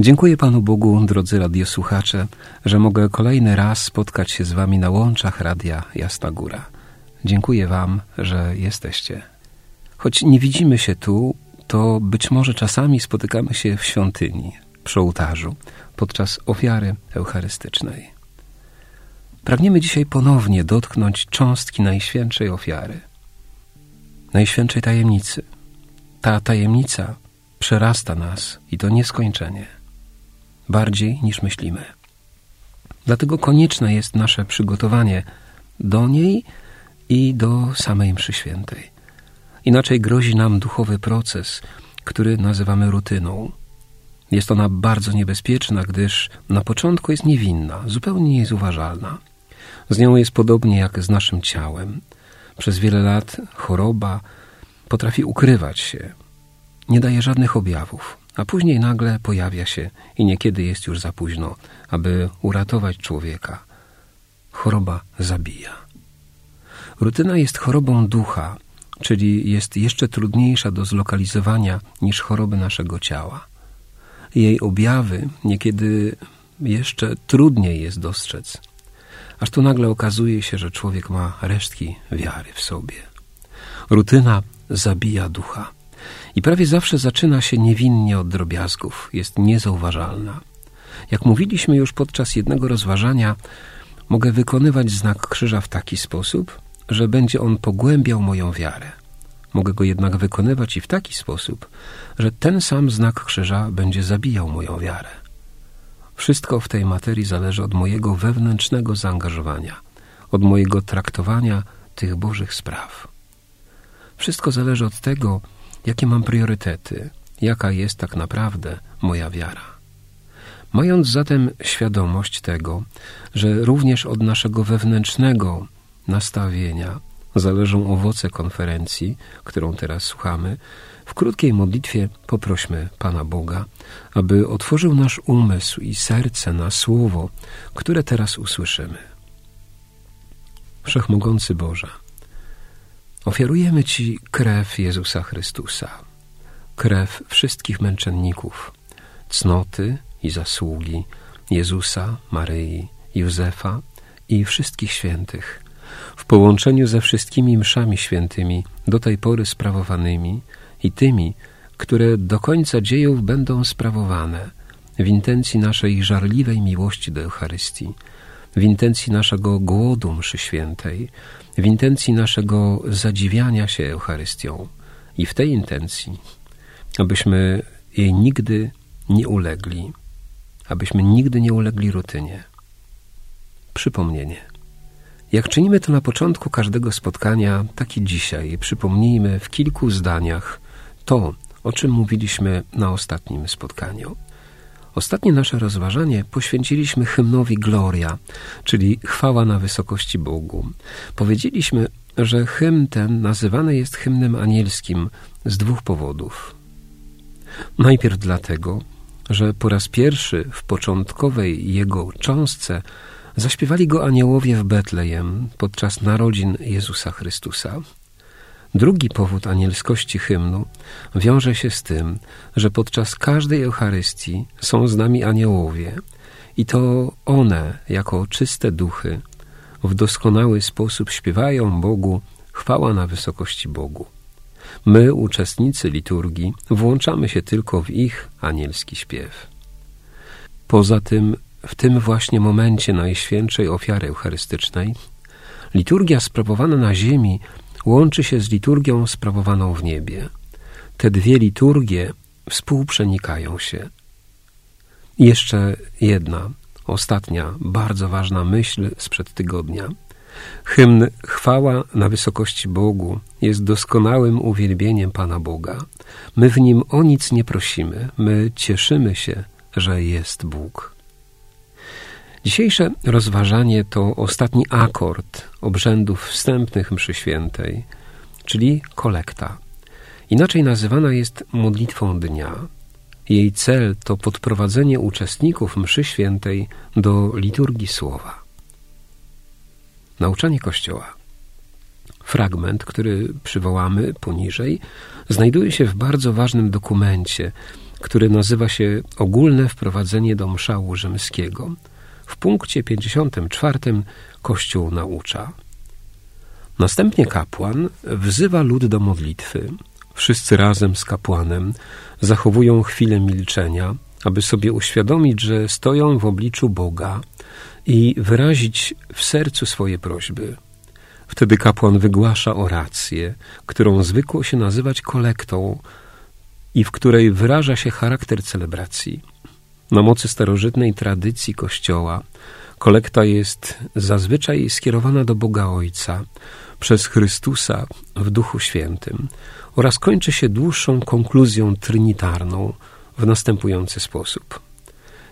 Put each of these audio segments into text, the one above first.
Dziękuję Panu Bogu, drodzy radiosłuchacze, że mogę kolejny raz spotkać się z Wami na łączach Radia Jasna Góra. Dziękuję Wam, że jesteście. Choć nie widzimy się tu, to być może czasami spotykamy się w świątyni, przy ołtarzu, podczas ofiary eucharystycznej. Pragniemy dzisiaj ponownie dotknąć cząstki Najświętszej ofiary, Najświętszej tajemnicy. Ta tajemnica przerasta nas i to nieskończenie bardziej niż myślimy. Dlatego konieczne jest nasze przygotowanie do niej i do samej mszy świętej. Inaczej grozi nam duchowy proces, który nazywamy rutyną. Jest ona bardzo niebezpieczna, gdyż na początku jest niewinna, zupełnie niezauważalna. Z nią jest podobnie jak z naszym ciałem. Przez wiele lat choroba potrafi ukrywać się, nie daje żadnych objawów a później nagle pojawia się i niekiedy jest już za późno, aby uratować człowieka. Choroba zabija. Rutyna jest chorobą ducha, czyli jest jeszcze trudniejsza do zlokalizowania niż choroby naszego ciała. Jej objawy niekiedy jeszcze trudniej jest dostrzec, aż tu nagle okazuje się, że człowiek ma resztki wiary w sobie. Rutyna zabija ducha. I prawie zawsze zaczyna się niewinnie od drobiazgów, jest niezauważalna. Jak mówiliśmy już podczas jednego rozważania, mogę wykonywać znak krzyża w taki sposób, że będzie on pogłębiał moją wiarę. Mogę go jednak wykonywać i w taki sposób, że ten sam znak krzyża będzie zabijał moją wiarę. Wszystko w tej materii zależy od mojego wewnętrznego zaangażowania, od mojego traktowania tych Bożych spraw. Wszystko zależy od tego, jakie mam priorytety, jaka jest tak naprawdę moja wiara. Mając zatem świadomość tego, że również od naszego wewnętrznego nastawienia zależą owoce konferencji, którą teraz słuchamy, w krótkiej modlitwie poprośmy Pana Boga, aby otworzył nasz umysł i serce na słowo, które teraz usłyszymy. Wszechmogący Boże, Ofiarujemy Ci krew Jezusa Chrystusa, krew wszystkich męczenników, cnoty i zasługi Jezusa, Maryi, Józefa i wszystkich świętych, w połączeniu ze wszystkimi mszami świętymi do tej pory sprawowanymi i tymi, które do końca dziejów będą sprawowane w intencji naszej żarliwej miłości do Eucharystii, w intencji naszego głodu mszy świętej, w intencji naszego zadziwiania się Eucharystią i w tej intencji, abyśmy jej nigdy nie ulegli, abyśmy nigdy nie ulegli rutynie. Przypomnienie. Jak czynimy to na początku każdego spotkania, tak i dzisiaj przypomnijmy w kilku zdaniach to, o czym mówiliśmy na ostatnim spotkaniu. Ostatnie nasze rozważanie poświęciliśmy hymnowi Gloria, czyli chwała na wysokości Bogu. Powiedzieliśmy, że hymn ten nazywany jest hymnem anielskim z dwóch powodów. Najpierw dlatego, że po raz pierwszy w początkowej jego cząstce zaśpiewali go aniołowie w Betlejem podczas narodzin Jezusa Chrystusa. Drugi powód anielskości hymnu wiąże się z tym, że podczas każdej Eucharystii są z nami aniołowie i to one, jako czyste duchy, w doskonały sposób śpiewają Bogu chwała na wysokości Bogu. My, uczestnicy liturgii, włączamy się tylko w ich anielski śpiew. Poza tym, w tym właśnie momencie Najświętszej Ofiary Eucharystycznej, liturgia sprawowana na ziemi łączy się z liturgią sprawowaną w niebie. Te dwie liturgie współprzenikają się. Jeszcze jedna, ostatnia, bardzo ważna myśl sprzed tygodnia. Hymn Chwała na wysokości Bogu jest doskonałym uwielbieniem Pana Boga. My w nim o nic nie prosimy, my cieszymy się, że jest Bóg. Dzisiejsze rozważanie to ostatni akord obrzędów wstępnych mszy świętej, czyli kolekta. Inaczej nazywana jest modlitwą dnia. Jej cel to podprowadzenie uczestników mszy świętej do liturgii słowa. Nauczanie Kościoła. Fragment, który przywołamy poniżej, znajduje się w bardzo ważnym dokumencie, który nazywa się Ogólne wprowadzenie do mszału rzymskiego. W punkcie 54 Kościół naucza. Następnie kapłan wzywa lud do modlitwy. Wszyscy razem z kapłanem zachowują chwilę milczenia, aby sobie uświadomić, że stoją w obliczu Boga i wyrazić w sercu swoje prośby. Wtedy kapłan wygłasza orację, którą zwykło się nazywać kolektą i w której wyraża się charakter celebracji. Na mocy starożytnej tradycji Kościoła kolekta jest zazwyczaj skierowana do Boga Ojca przez Chrystusa w Duchu Świętym oraz kończy się dłuższą konkluzją trinitarną w następujący sposób.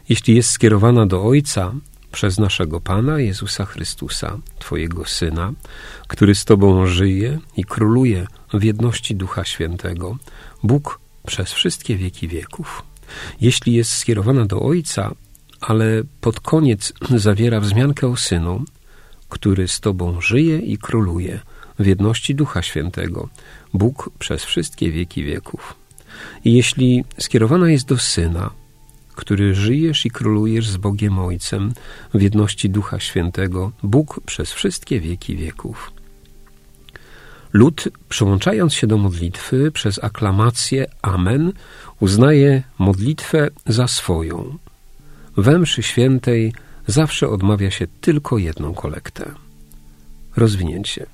Jeśli jest skierowana do Ojca, przez naszego Pana Jezusa Chrystusa, Twojego Syna, który z Tobą żyje i króluje w jedności Ducha Świętego, Bóg przez wszystkie wieki wieków. Jeśli jest skierowana do Ojca, ale pod koniec zawiera wzmiankę o Synu, który z Tobą żyje i króluje w jedności Ducha Świętego, Bóg przez wszystkie wieki wieków. I jeśli skierowana jest do Syna, który żyjesz i królujesz z Bogiem Ojcem w jedności Ducha Świętego, Bóg przez wszystkie wieki wieków. Lud, przyłączając się do modlitwy przez aklamację Amen, uznaje modlitwę za swoją. We mszy świętej zawsze odmawia się tylko jedną kolektę. Rozwinięcie.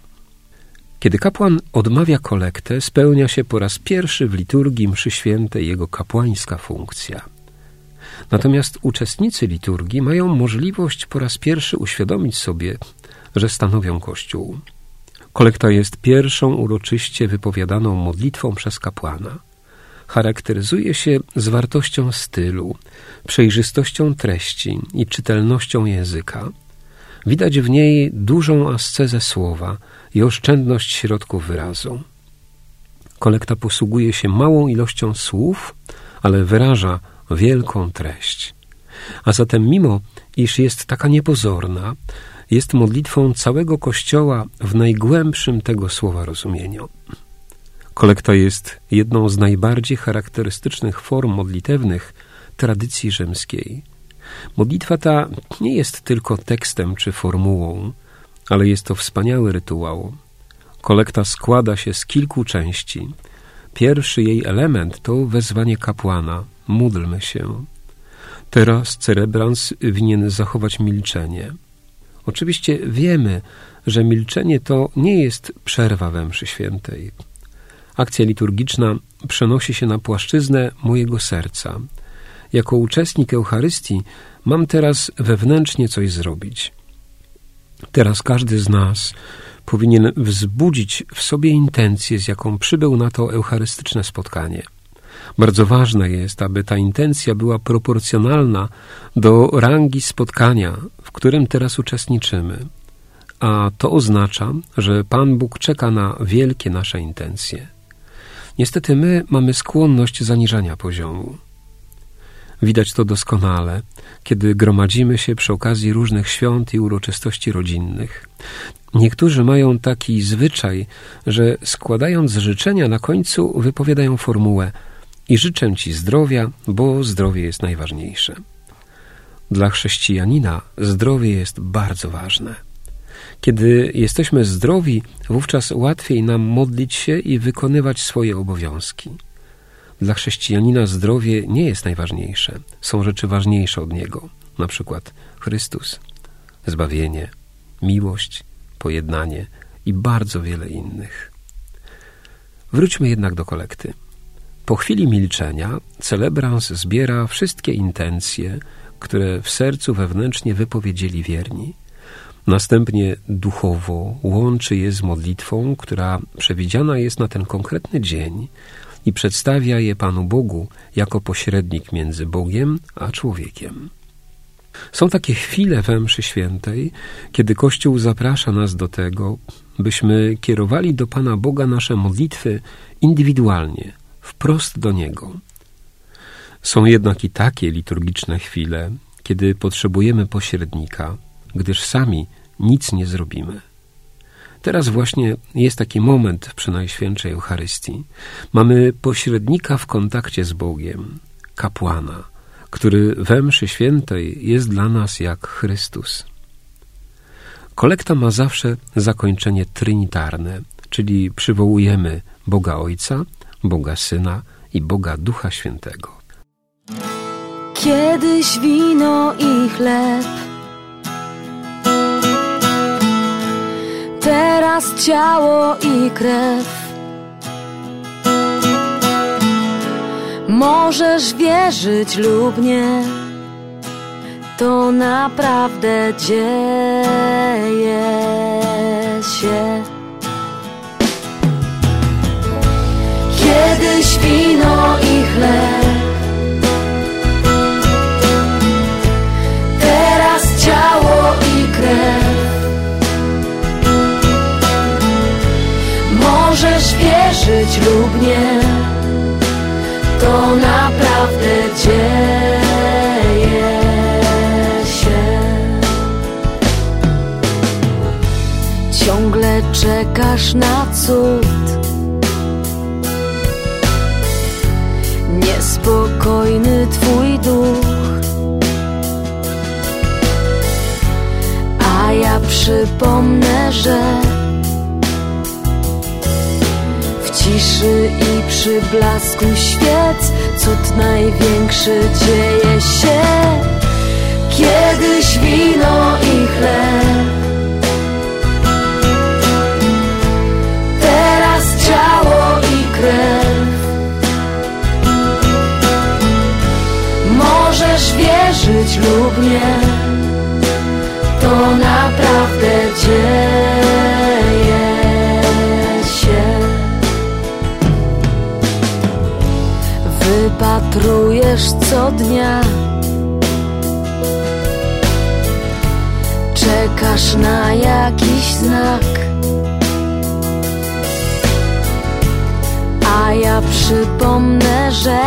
Kiedy kapłan odmawia kolektę, spełnia się po raz pierwszy w liturgii mszy świętej jego kapłańska funkcja – Natomiast uczestnicy liturgii mają możliwość po raz pierwszy uświadomić sobie, że stanowią Kościół. Kolekta jest pierwszą uroczyście wypowiadaną modlitwą przez kapłana. Charakteryzuje się zwartością stylu, przejrzystością treści i czytelnością języka. Widać w niej dużą ascezę słowa i oszczędność środków wyrazu. Kolekta posługuje się małą ilością słów, ale wyraża wielką treść. A zatem, mimo iż jest taka niepozorna, jest modlitwą całego Kościoła w najgłębszym tego słowa rozumieniu. Kolekta jest jedną z najbardziej charakterystycznych form modlitewnych tradycji rzymskiej. Modlitwa ta nie jest tylko tekstem czy formułą, ale jest to wspaniały rytuał. Kolekta składa się z kilku części. Pierwszy jej element to wezwanie kapłana, módlmy się. Teraz cerebrans winien zachować milczenie. Oczywiście wiemy, że milczenie to nie jest przerwa we mszy świętej. Akcja liturgiczna przenosi się na płaszczyznę mojego serca. Jako uczestnik Eucharystii mam teraz wewnętrznie coś zrobić. Teraz każdy z nas powinien wzbudzić w sobie intencję, z jaką przybył na to eucharystyczne spotkanie – bardzo ważne jest, aby ta intencja była proporcjonalna do rangi spotkania, w którym teraz uczestniczymy. A to oznacza, że Pan Bóg czeka na wielkie nasze intencje. Niestety my mamy skłonność zaniżania poziomu. Widać to doskonale, kiedy gromadzimy się przy okazji różnych świąt i uroczystości rodzinnych. Niektórzy mają taki zwyczaj, że składając życzenia na końcu wypowiadają formułę i życzę Ci zdrowia, bo zdrowie jest najważniejsze. Dla chrześcijanina zdrowie jest bardzo ważne. Kiedy jesteśmy zdrowi, wówczas łatwiej nam modlić się i wykonywać swoje obowiązki. Dla chrześcijanina zdrowie nie jest najważniejsze, są rzeczy ważniejsze od niego, na przykład Chrystus, zbawienie, miłość, pojednanie i bardzo wiele innych. Wróćmy jednak do kolekty. Po chwili milczenia celebrans zbiera wszystkie intencje, które w sercu wewnętrznie wypowiedzieli wierni. Następnie duchowo łączy je z modlitwą, która przewidziana jest na ten konkretny dzień i przedstawia je Panu Bogu jako pośrednik między Bogiem a człowiekiem. Są takie chwile we mszy świętej, kiedy Kościół zaprasza nas do tego, byśmy kierowali do Pana Boga nasze modlitwy indywidualnie, wprost do Niego. Są jednak i takie liturgiczne chwile, kiedy potrzebujemy pośrednika, gdyż sami nic nie zrobimy. Teraz właśnie jest taki moment przy Najświętszej Eucharystii. Mamy pośrednika w kontakcie z Bogiem, kapłana, który we mszy świętej jest dla nas jak Chrystus. Kolekta ma zawsze zakończenie trinitarne, czyli przywołujemy Boga Ojca, Boga Syna i Boga Ducha Świętego. Kiedyś wino i chleb. Teraz ciało i krew. Możesz wierzyć lub nie To naprawdę dzieje się Kiedyś wino i chleb. Teraz ciało i krew. Możesz wierzyć lub nie To naprawdę dzieje się. Ciągle czekasz na cud Niespokojny twój duch. A ja przypomnę, że ciszy i przy blasku świec Cud największy dzieje się. Kiedyś wino i chleb wierzyć lub nie To naprawdę dzieje się. Wypatrujesz co dnia Czekasz na jakiś znak. A ja przypomnę, że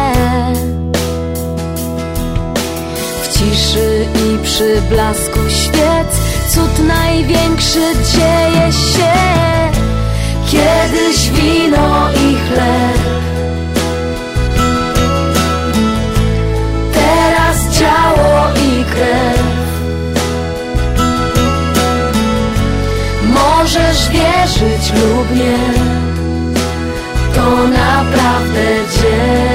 ciszy i przy blasku świec. Cud największy dzieje się Kiedyś wino i chleb. Teraz ciało i krew. Możesz wierzyć lub nie To naprawdę dzieje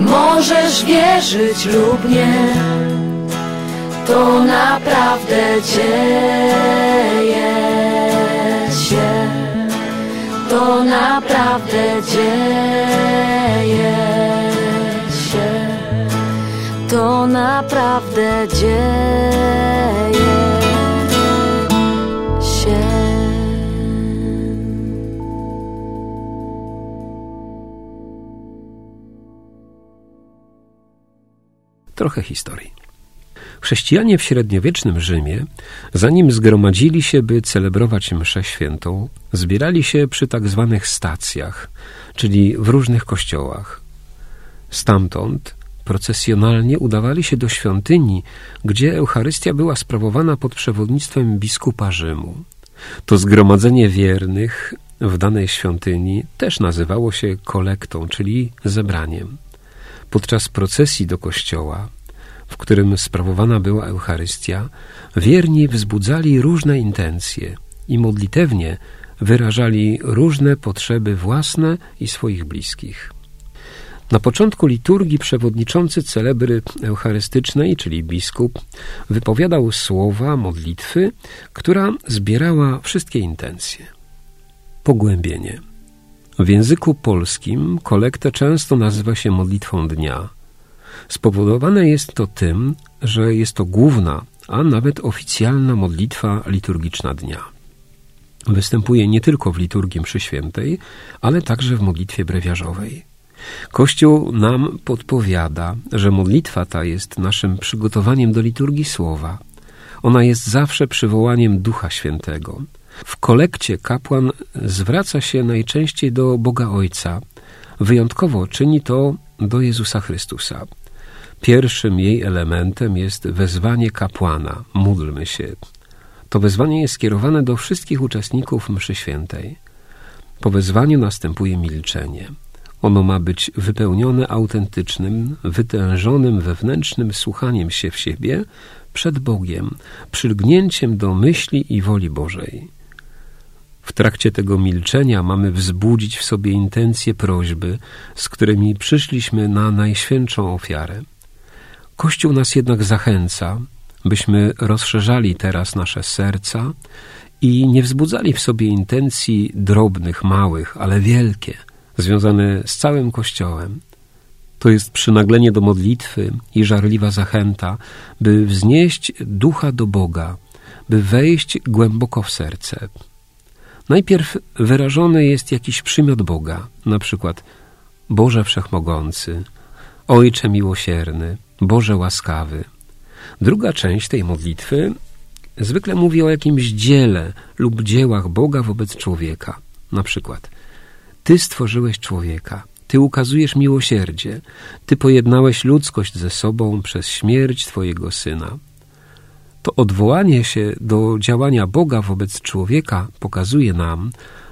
Możesz wierzyć lub nie To naprawdę dzieje się. To naprawdę dzieje się. To naprawdę dzieje Trochę historii. Chrześcijanie w średniowiecznym Rzymie, zanim zgromadzili się, by celebrować mszę świętą, zbierali się przy tak zwanych stacjach, czyli w różnych kościołach. Stamtąd procesjonalnie udawali się do świątyni, gdzie Eucharystia była sprawowana pod przewodnictwem biskupa Rzymu. To zgromadzenie wiernych w danej świątyni też nazywało się kolektą, czyli zebraniem. Podczas procesji do kościoła, w którym sprawowana była Eucharystia, wierni wzbudzali różne intencje i modlitewnie wyrażali różne potrzeby własne i swoich bliskich. Na początku liturgii przewodniczący celebry eucharystycznej, czyli biskup, wypowiadał słowa modlitwy, która zbierała wszystkie intencje. Pogłębienie. W języku polskim kolektę często nazywa się modlitwą dnia. Spowodowane jest to tym, że jest to główna, a nawet oficjalna modlitwa liturgiczna dnia. Występuje nie tylko w liturgii mszy świętej, ale także w modlitwie brewiarzowej. Kościół nam podpowiada, że modlitwa ta jest naszym przygotowaniem do liturgii słowa. Ona jest zawsze przywołaniem Ducha Świętego. W kolekcie kapłan zwraca się najczęściej do Boga Ojca. Wyjątkowo czyni to do Jezusa Chrystusa. Pierwszym jej elementem jest wezwanie kapłana. Módlmy się. To wezwanie jest skierowane do wszystkich uczestników mszy świętej. Po wezwaniu następuje milczenie. Ono ma być wypełnione autentycznym, wytężonym wewnętrznym słuchaniem się w siebie przed Bogiem, przylgnięciem do myśli i woli Bożej. W trakcie tego milczenia mamy wzbudzić w sobie intencje prośby, z którymi przyszliśmy na najświętszą ofiarę. Kościół nas jednak zachęca, byśmy rozszerzali teraz nasze serca i nie wzbudzali w sobie intencji drobnych, małych, ale wielkie – związane z całym Kościołem. To jest przynaglenie do modlitwy i żarliwa zachęta, by wznieść ducha do Boga, by wejść głęboko w serce. Najpierw wyrażony jest jakiś przymiot Boga, na przykład Boże Wszechmogący, Ojcze Miłosierny, Boże Łaskawy. Druga część tej modlitwy zwykle mówi o jakimś dziele lub dziełach Boga wobec człowieka, na przykład – ty stworzyłeś człowieka, Ty ukazujesz miłosierdzie, Ty pojednałeś ludzkość ze sobą przez śmierć Twojego Syna. To odwołanie się do działania Boga wobec człowieka pokazuje nam,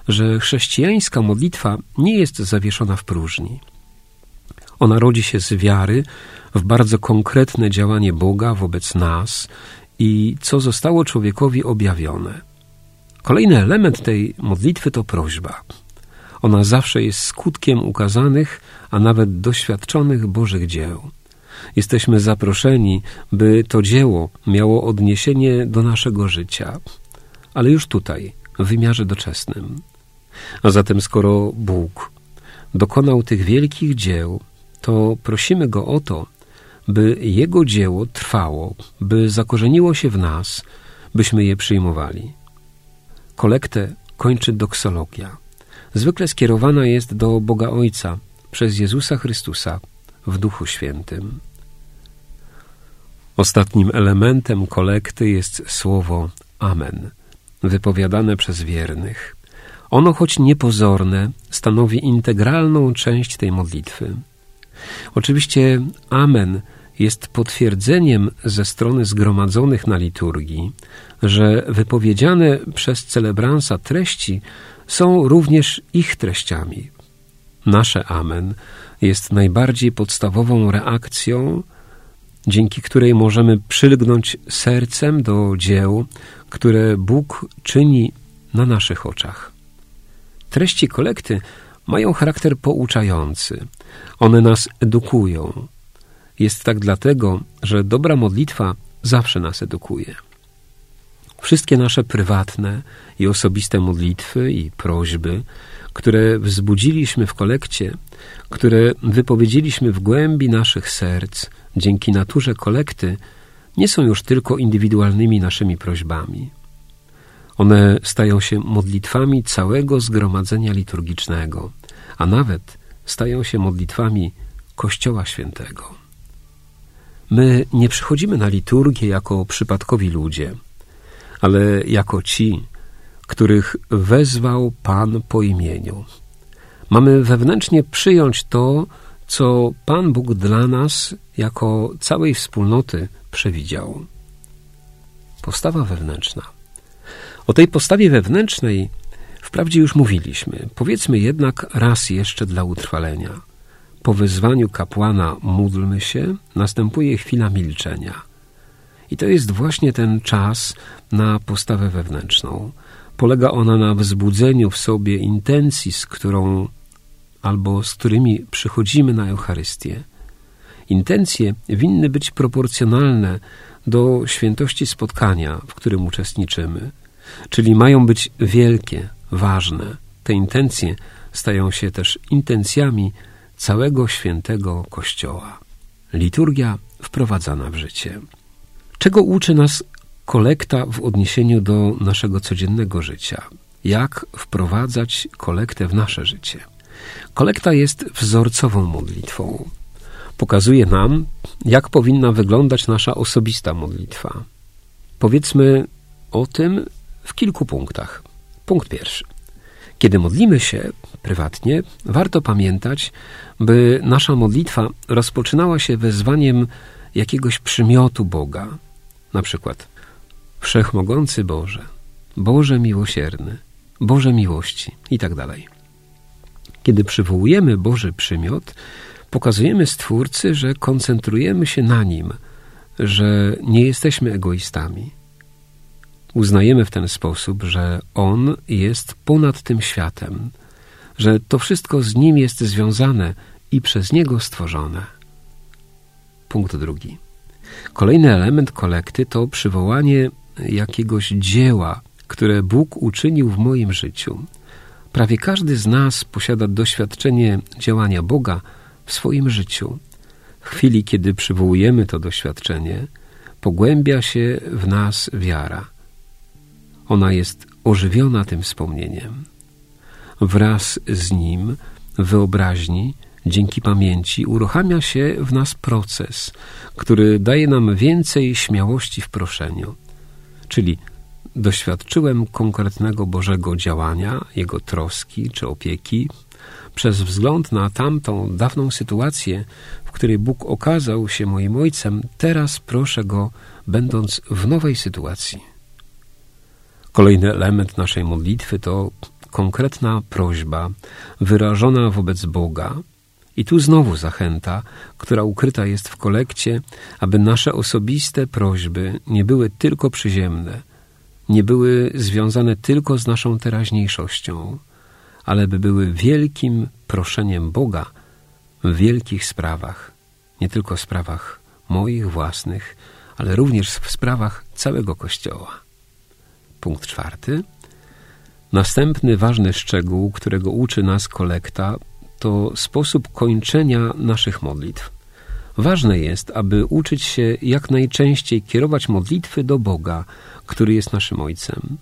że chrześcijańska modlitwa nie jest zawieszona w próżni. Ona rodzi się z wiary w bardzo konkretne działanie Boga wobec nas i co zostało człowiekowi objawione. Kolejny element tej modlitwy to prośba. Ona zawsze jest skutkiem ukazanych, a nawet doświadczonych Bożych dzieł. Jesteśmy zaproszeni, by to dzieło miało odniesienie do naszego życia, ale już tutaj, w wymiarze doczesnym. A zatem, skoro Bóg dokonał tych wielkich dzieł, to prosimy Go o to, by Jego dzieło trwało, by zakorzeniło się w nas, byśmy je przyjmowali. Kolektę kończy doksologia zwykle skierowana jest do Boga Ojca przez Jezusa Chrystusa w Duchu Świętym. Ostatnim elementem kolekty jest słowo Amen, wypowiadane przez wiernych. Ono, choć niepozorne, stanowi integralną część tej modlitwy. Oczywiście Amen jest potwierdzeniem ze strony zgromadzonych na liturgii, że wypowiedziane przez celebransa treści są również ich treściami. Nasze Amen jest najbardziej podstawową reakcją, dzięki której możemy przylgnąć sercem do dzieł, które Bóg czyni na naszych oczach. Treści kolekty mają charakter pouczający. One nas edukują. Jest tak dlatego, że dobra modlitwa zawsze nas edukuje. Wszystkie nasze prywatne i osobiste modlitwy i prośby, które wzbudziliśmy w kolekcie, które wypowiedzieliśmy w głębi naszych serc dzięki naturze kolekty, nie są już tylko indywidualnymi naszymi prośbami. One stają się modlitwami całego zgromadzenia liturgicznego, a nawet stają się modlitwami Kościoła Świętego. My nie przychodzimy na liturgię jako przypadkowi ludzie – ale jako ci, których wezwał Pan po imieniu. Mamy wewnętrznie przyjąć to, co Pan Bóg dla nas, jako całej wspólnoty, przewidział. Postawa wewnętrzna. O tej postawie wewnętrznej wprawdzie już mówiliśmy. Powiedzmy jednak raz jeszcze dla utrwalenia. Po wezwaniu kapłana módlmy się, następuje chwila milczenia. I to jest właśnie ten czas na postawę wewnętrzną. Polega ona na wzbudzeniu w sobie intencji, z którą albo z którymi przychodzimy na Eucharystię. Intencje winny być proporcjonalne do świętości spotkania, w którym uczestniczymy, czyli mają być wielkie, ważne. Te intencje stają się też intencjami całego świętego Kościoła. Liturgia wprowadzana w życie. Czego uczy nas kolekta w odniesieniu do naszego codziennego życia? Jak wprowadzać kolektę w nasze życie? Kolekta jest wzorcową modlitwą. Pokazuje nam, jak powinna wyglądać nasza osobista modlitwa. Powiedzmy o tym w kilku punktach. Punkt pierwszy. Kiedy modlimy się prywatnie, warto pamiętać, by nasza modlitwa rozpoczynała się wezwaniem jakiegoś przymiotu Boga, na przykład Wszechmogący Boże, Boże miłosierny, Boże miłości itd. Tak Kiedy przywołujemy Boży przymiot, pokazujemy Stwórcy, że koncentrujemy się na Nim, że nie jesteśmy egoistami. Uznajemy w ten sposób, że On jest ponad tym światem, że to wszystko z Nim jest związane i przez Niego stworzone. Punkt drugi. Kolejny element kolekty to przywołanie jakiegoś dzieła, które Bóg uczynił w moim życiu. Prawie każdy z nas posiada doświadczenie działania Boga w swoim życiu. W chwili, kiedy przywołujemy to doświadczenie, pogłębia się w nas wiara. Ona jest ożywiona tym wspomnieniem. Wraz z nim, wyobraźni, dzięki pamięci, uruchamia się w nas proces, który daje nam więcej śmiałości w proszeniu. Czyli doświadczyłem konkretnego Bożego działania, Jego troski czy opieki, przez wzgląd na tamtą dawną sytuację, w której Bóg okazał się moim ojcem, teraz proszę Go, będąc w nowej sytuacji. Kolejny element naszej modlitwy to konkretna prośba wyrażona wobec Boga. I tu znowu zachęta, która ukryta jest w kolekcie, aby nasze osobiste prośby nie były tylko przyziemne, nie były związane tylko z naszą teraźniejszością, ale by były wielkim proszeniem Boga w wielkich sprawach, nie tylko sprawach moich własnych, ale również w sprawach całego Kościoła. Punkt czwarty. Następny ważny szczegół, którego uczy nas kolekta, to sposób kończenia naszych modlitw. Ważne jest, aby uczyć się jak najczęściej kierować modlitwy do Boga, który jest naszym Ojcem.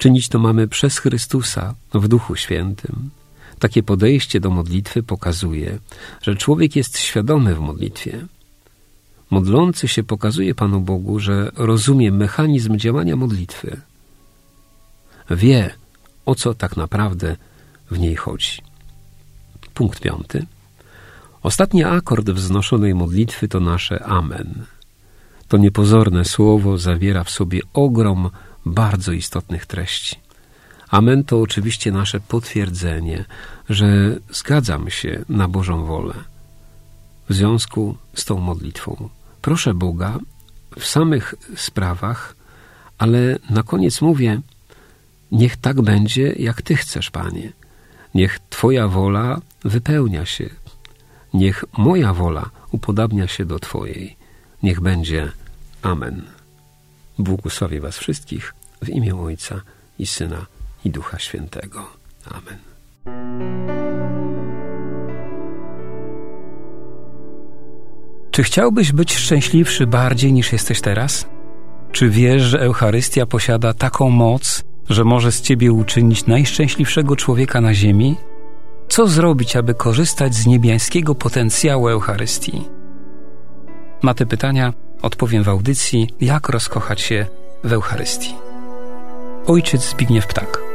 Czynić to mamy przez Chrystusa w Duchu Świętym. Takie podejście do modlitwy pokazuje, że człowiek jest świadomy w modlitwie. Modlący się pokazuje Panu Bogu, że rozumie mechanizm działania modlitwy. Wie, o co tak naprawdę w niej chodzi. Punkt piąty. Ostatni akord wznoszonej modlitwy to nasze Amen. To niepozorne słowo zawiera w sobie ogrom bardzo istotnych treści. Amen to oczywiście nasze potwierdzenie, że zgadzam się na Bożą wolę. W związku z tą modlitwą proszę Boga w samych sprawach, ale na koniec mówię: Niech tak będzie, jak Ty chcesz, Panie. Niech Twoja wola wypełnia się. Niech moja wola upodabnia się do Twojej. Niech będzie. Amen. Błogosławię Was wszystkich w imię Ojca i Syna i Ducha Świętego. Amen. Czy chciałbyś być szczęśliwszy bardziej niż jesteś teraz? Czy wiesz, że Eucharystia posiada taką moc, że może z ciebie uczynić najszczęśliwszego człowieka na ziemi? Co zrobić, aby korzystać z niebiańskiego potencjału Eucharystii? Na te pytania odpowiem w audycji Jak rozkochać się w Eucharystii. Ojciec Zbigniew Ptak.